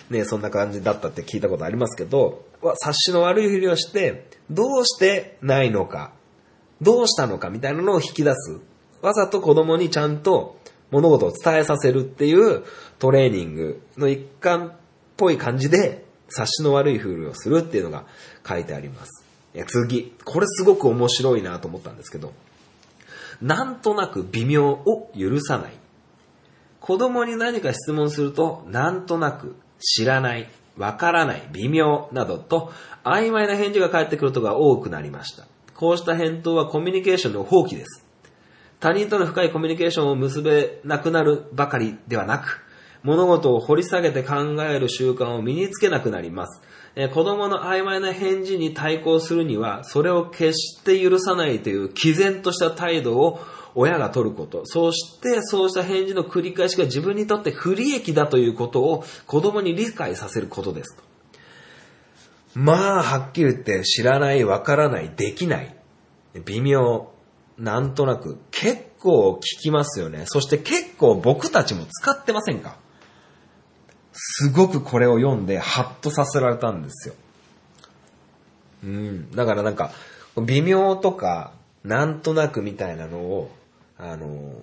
ね、そんな感じだったって聞いたことありますけど、察しの悪いふりをして、どうしてないのか、どうしたのかみたいなのを引き出す。わざと子供にちゃんと物事を伝えさせるっていうトレーニングの一環っぽい感じで察しの悪いふりをするっていうのが書いてあります。次、これすごく面白いなと思ったんですけど、なんとなく微妙を許さない。子供に何か質問すると、なんとなく、知らない、わからない、微妙などと曖昧な返事が返ってくることが多くなりました。こうした返答はコミュニケーションの放棄です。他人との深いコミュニケーションを結べなくなるばかりではなく、物事を掘り下げて考える習慣を身につけなくなります。え子供の曖昧な返事に対抗するには、それを決して許さないという毅然とした態度を親が取ること。そして、そうした返事の繰り返しが自分にとって不利益だということを子供に理解させることですと。まあ、はっきり言って知らない、わからない、できない、微妙、なんとなく結構聞きますよね。そして結構僕たちも使ってませんか？すごくこれを読んでハッとさせられたんですよ。うん。だからなんか、微妙とか、なんとなくみたいなのを、あの、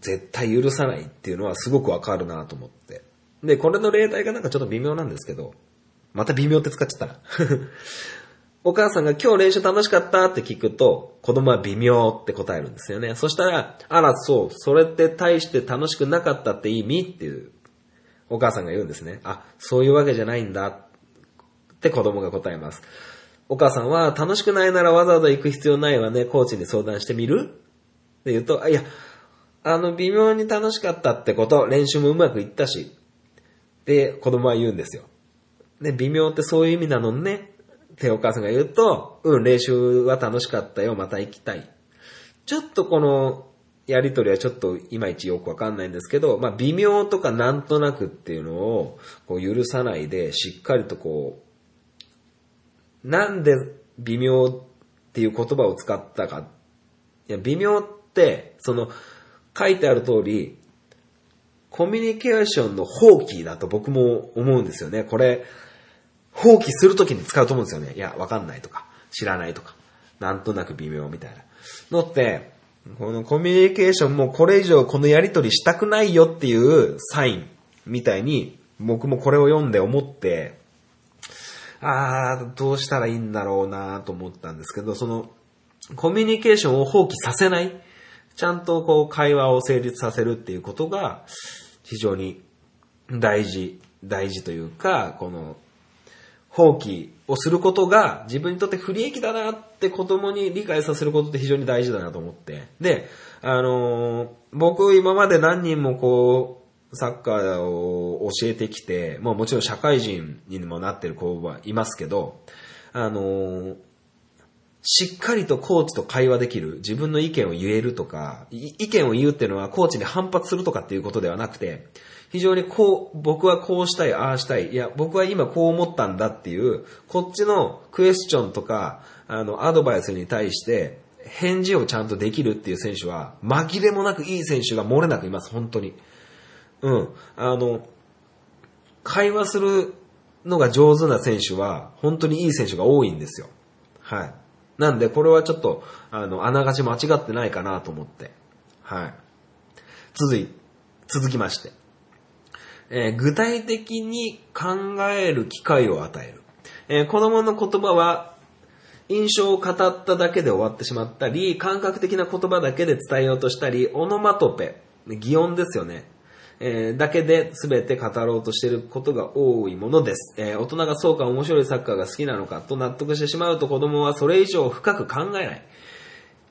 絶対許さないっていうのはすごくわかるなと思って。で、これの例題がなんかちょっと微妙なんですけど、また微妙って使っちゃったな。<laughs> お母さんが今日練習楽しかったって聞くと、子供は微妙って答えるんですよね。そしたら、あら、そう、それって大して楽しくなかったって意味っていう、お母さんが言うんですね。あ、そういうわけじゃないんだって子供が答えます。お母さんは、楽しくないならわざわざ行く必要ないわね、コーチに相談してみる？って言うと、いや、あの、微妙に楽しかったってこと、練習もうまくいったし、で、子供は言うんですよ。ね、微妙ってそういう意味なのね。ってお母さんが言うと、うん、練習は楽しかったよ、また行きたい。ちょっとこの、やりとりはちょっといまいちよくわかんないんですけど、まあ、微妙とかなんとなくっていうのを、こう許さないで、しっかりとこう、なんで微妙っていう言葉を使ったか。いや、微妙って、その、書いてある通り、コミュニケーションの放棄だと僕も思うんですよね。これ、放棄するときに使うと思うんですよね。いや、わかんないとか、知らないとか。なんとなく微妙みたいな。のって、このコミュニケーションもこれ以上このやりとりしたくないよっていうサインみたいに、僕もこれを読んで思って、あー、どうしたらいいんだろうなと思ったんですけど、その、コミュニケーションを放棄させない、ちゃんとこう会話を成立させるっていうことが、非常に大事、大事というか、この、放棄をすることが自分にとって不利益だなって子供に理解させることって非常に大事だなと思って。で、あのー僕今まで何人もこう、サッカーを教えてきて、まあもちろん社会人にもなってる子はいますけど、あのーしっかりとコーチと会話できる、自分の意見を言えるとか、意見を言うっていうのはコーチに反発するとかっていうことではなくて、非常にこう、僕はこうしたい、ああしたい、いや、僕は今こう思ったんだっていう、こっちのクエスチョンとか、あの、アドバイスに対して、返事をちゃんとできるっていう選手は、紛れもなくいい選手が漏れなくいます、本当に。うん。あの、会話するのが上手な選手は、本当にいい選手が多いんですよ。はい。なんで、これはちょっと、あの、あながち間違ってないかなと思って。はい。続い、続きまして。えー具体的に考える機会を与える。えー子供の言葉は、印象を語っただけで終わってしまったり、感覚的な言葉だけで伝えようとしたり、オノマトペ、擬音ですよね。えーだけで全て語ろうとしていることが多いものです。えー大人がそうか面白いサッカーが好きなのかと納得してしまうと子供はそれ以上深く考えない。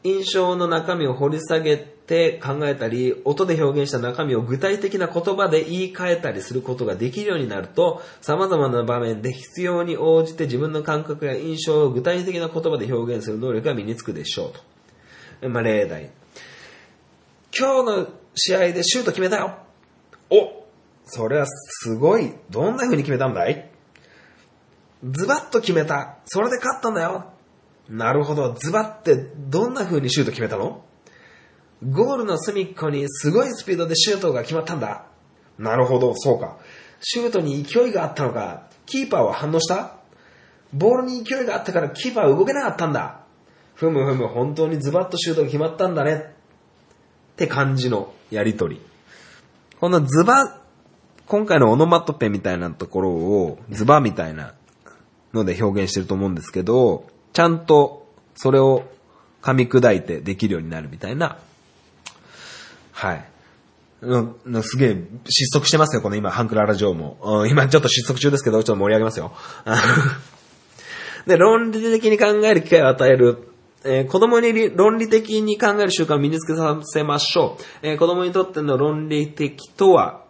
印象の中身を掘り下げてって考えたり、音で表現した中身を具体的な言葉で言い換えたりすることができるようになると、様々な場面で必要に応じて自分の感覚や印象を具体的な言葉で表現する能力が身につくでしょうと。まあ、例題。今日の試合でシュート決めたよおそれはすごい。どんな風に決めたんだい?ズバッと決めた。それで勝ったんだよ。なるほど。ズバってどんな風にシュート決めたの?ゴールの隅っこにすごいスピードでシュートが決まったんだ。なるほど。そうか。シュートに勢いがあったのか。キーパーは反応した？ボールに勢いがあったからキーパーは動けなかったんだ。ふむふむ、本当にズバッとシュートが決まったんだね。って感じのやりとり。このズバ、今回のオノマトペみたいなところをズバみたいなので表現してると思うんですけど、ちゃんとそれを噛み砕いてできるようになるみたいな。はい。うんすげえ失速してますよ、この今、ハンクララジオも。今ちょっと失速中ですけど、ちょっと盛り上げますよ。<laughs> で、論理的に考える機会を与える。えー子供に論理的に考える習慣を身につけさせましょう。えー子供にとっての論理的とは、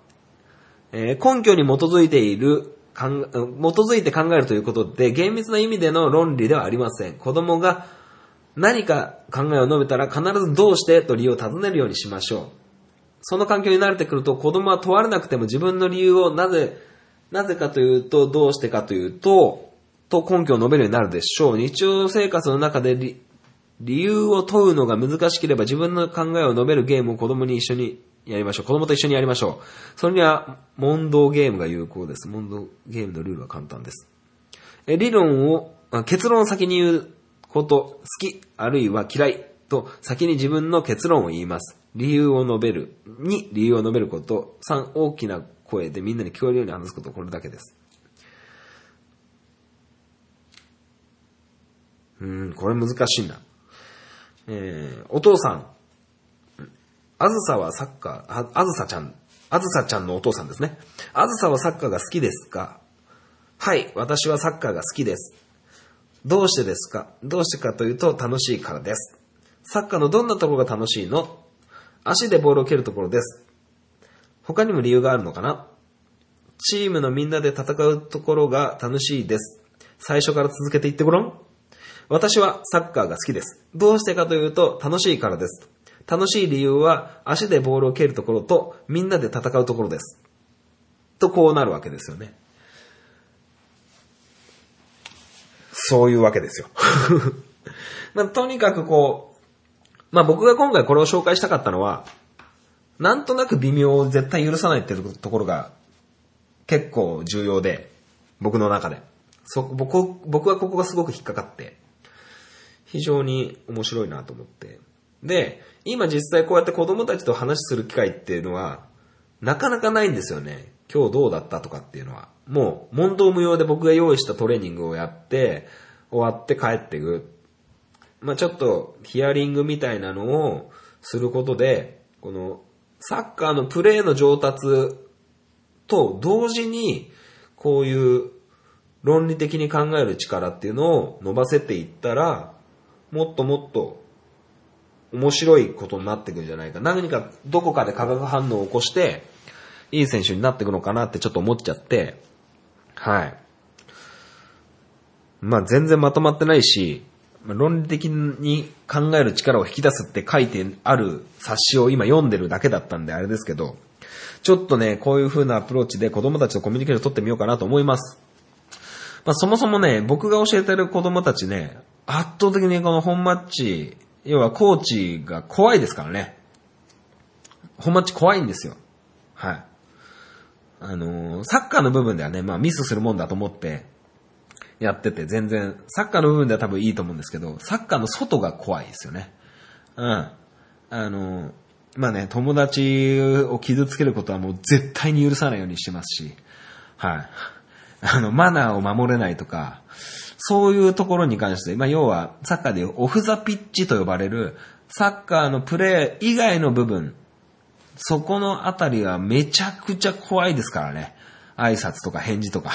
えー根拠に基づいている、考え基づいて考えるということで、厳密な意味での論理ではありません。子供が何か考えを述べたら必ずどうしてと理由を尋ねるようにしましょう。その環境に慣れてくると子供は問われなくても自分の理由をなぜ、なぜかというと、どうしてかというと、と根拠を述べるようになるでしょう。日常生活の中で理由を問うのが難しければ自分の考えを述べるゲームを子供に一緒にやりましょう。子供と一緒にやりましょう。それには問答ゲームが有効です。問答ゲームのルールは簡単です。え理論を、結論を先に言うこと、好き、あるいは嫌いと先に自分の結論を言います。理由を述べる。2、理由を述べること。3、大きな声でみんなに聞こえるように話すこと。これだけです。うん、これ難しいな。えー、お父さん。あずさはサッカー、ああずさちゃん、あずさちゃんのお父さんですね。あずさはサッカーが好きですか？はい、私はサッカーが好きです。どうしてですか？どうしてかというと楽しいからです。サッカーのどんなところが楽しいの？足でボールを蹴るところです。他にも理由があるのかな？チームのみんなで戦うところが楽しいです。最初から続けていってごらん。私はサッカーが好きです。どうしてかというと楽しいからです。楽しい理由は足でボールを蹴るところとみんなで戦うところです。とこうなるわけですよね。そういうわけですよ。<laughs> まあとにかくこう、まあ僕が今回これを紹介したかったのは、なんとなく微妙を絶対許さないっていうところが結構重要で、僕の中で。そ僕僕はここがすごく引っかかって、非常に面白いなと思って。で、今実際こうやって子供たちと話する機会っていうのは、なかなかないんですよね。今日どうだったとかっていうのは。もう、問答無用で僕が用意したトレーニングをやって、終わって帰っていく。まあちょっとヒアリングみたいなのをすることで、このサッカーのプレーの上達と同時に、こういう論理的に考える力っていうのを伸ばせていったら、もっともっと面白いことになっていくんじゃないか。何かどこかで化学反応を起こして、いい選手になっていくのかなってちょっと思っちゃって、はい。まあ全然まとまってないし、論理的に考える力を引き出すって書いてある冊子を今読んでるだけだったんであれですけど、ちょっとね、こういう風なアプローチで子供たちとコミュニケーション取ってみようかなと思います。まあそもそもね、僕が教えてる子供たちね、圧倒的にこの本マッチ、要はコーチが怖いですからね。本マッチ怖いんですよ。はい。あのーサッカーの部分ではね、まあミスするもんだと思ってやってて全然、サッカーの部分では多分いいと思うんですけど、サッカーの外が怖いですよね。うん。あのまあね、友達を傷つけることはもう絶対に許さないようにしてますし、はい。<laughs> あの、マナーを守れないとか、そういうところに関して、まあ要はサッカーでオフザピッチと呼ばれる、サッカーのプレー以外の部分、そこのあたりはめちゃくちゃ怖いですからね。挨拶とか返事とか。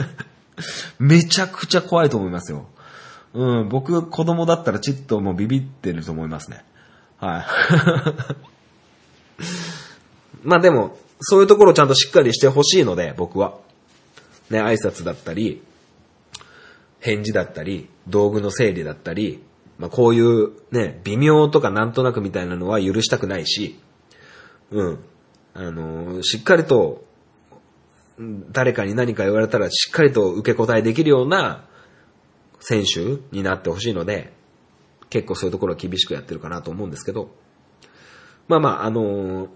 <laughs> めちゃくちゃ怖いと思いますよ。うん、僕子供だったらちっともうビビってると思いますね。はい。<laughs> まあでも、そういうところをちゃんとしっかりしてほしいので、僕は。ね、挨拶だったり、返事だったり、道具の整理だったり、まあこういうね、微妙とかなんとなくみたいなのは許したくないし、うん。あのーしっかりと、誰かに何か言われたらしっかりと受け答えできるような選手になってほしいので、結構そういうところは厳しくやってるかなと思うんですけど、まあまあ、あのー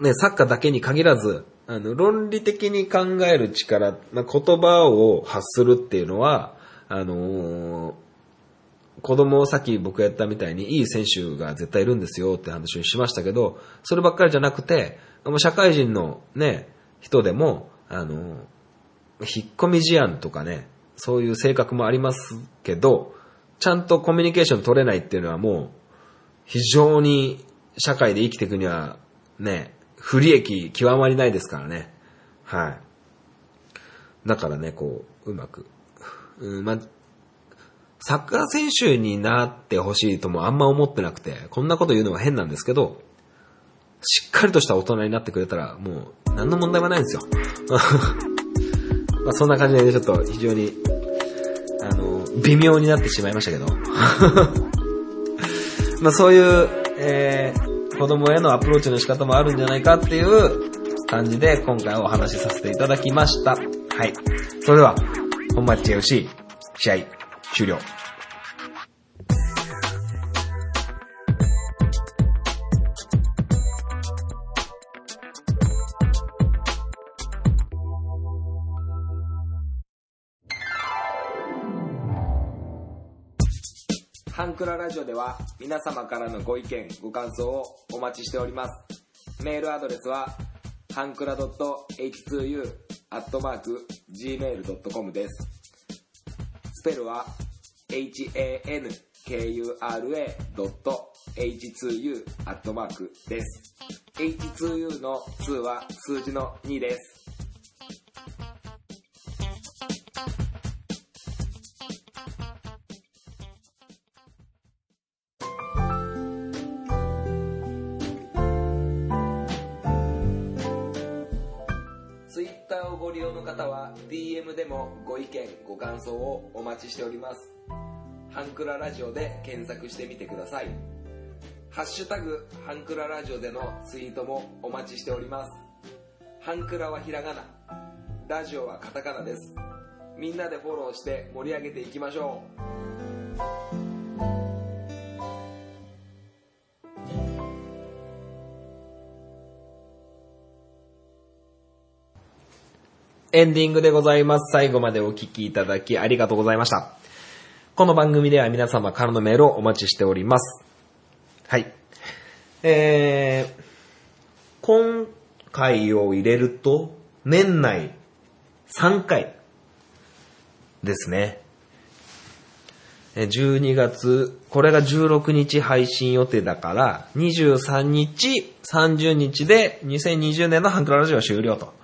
ね、サッカーだけに限らず、あの、論理的に考える力、まあ、言葉を発するっていうのは、あのー子供をさっき僕やったみたいにいい選手が絶対いるんですよって話をしましたけど、そればっかりじゃなくて、社会人のね、人でも、あの、引っ込み思案とかね、そういう性格もありますけど、ちゃんとコミュニケーション取れないっていうのはもう、非常に社会で生きていくには、ね、不利益極まりないですからね。はい。だからね、こう、うまく。うん、ま、サッカー選手になってほしいともあんま思ってなくて、こんなこと言うのは変なんですけど、しっかりとした大人になってくれたら、もう、何の問題もないんですよ。<laughs> まあそんな感じでね、ちょっと非常に、あの、微妙になってしまいましたけど。<laughs> まあそういう、えー、子供へのアプローチの仕方もあるんじゃないかっていう感じで今回お話しさせていただきました。はい。それでは、本マッチ FC 試合終了。ハンクララジオでは皆様からのご意見、ご感想をお待ちしております。メールアドレスは、ハンクラ .h2u.gmail.com です。スペルは、hankura.h2u です。h2u の2は数字の2です。ツイッターをご利用の方は DM でもご意見ご感想をお待ちしておりますハンクララジオで検索してみてください。ハッシュタグハンクララジオでのツイートもお待ちしております。ハンクラはひらがな。ラジオはカタカナです。みんなでフォローして盛り上げていきましょう。エンディングでございます。最後までお聞きいただきありがとうございました。この番組では皆様からのメールをお待ちしております。はい。えー、今回を入れると、年内3回ですね。12月、これが16日配信予定だから、23日、30日で2020年のハンクララジオ終了と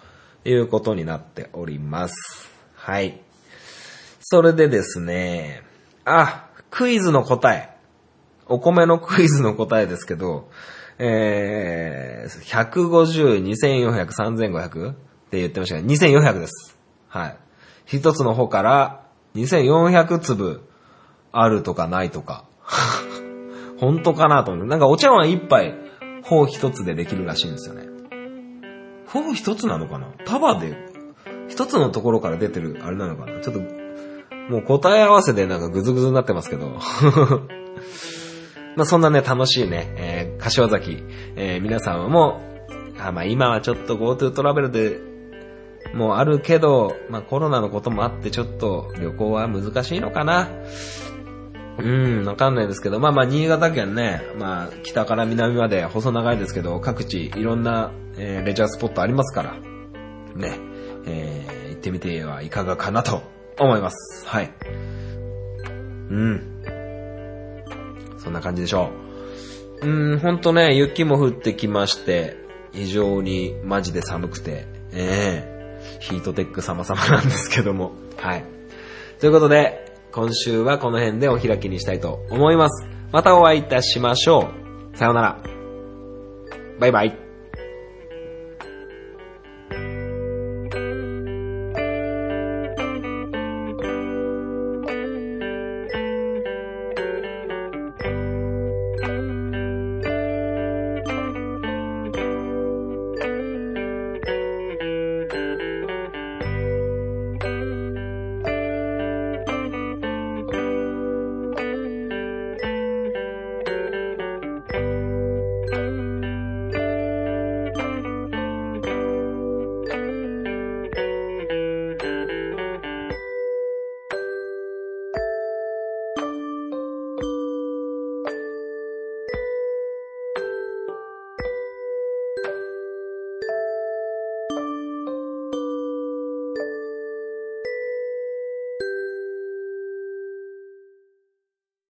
いうことになっております。はい。それでですね、あ、クイズの答え。お米のクイズの答えですけど、えー、150、2400、3500って言ってましたけど、2400です。はい。一つの方から2400粒あるとかないとか。<laughs> 本当かなと思って。なんかお茶碗一杯、方一つでできるらしいんですよね。方一つなのかな？束で、一つのところから出てる、あれなのかな？ちょっと、もう答え合わせでなんかグズグズになってますけど。<laughs> まあそんなね、楽しいね、えー、柏崎、えー皆さんも、あまあ今はちょっと GoTo トラベルで、もうあるけど、まあコロナのこともあってちょっと旅行は難しいのかな。うん、わかんないですけど、まあまあ、新潟県ね、まあ、北から南まで細長いですけど、各地いろんな、えーレジャースポットありますから、ね、えー行ってみてはいかがかなと思います。はい。うん。そんな感じでしょう。うん、ほんとね、雪も降ってきまして、非常にマジで寒くて、ええヒートテック様々なんですけども、はい。ということで、今週はこの辺でお開きにしたいと思います。またお会いいたしましょう。さようなら。バイバイ。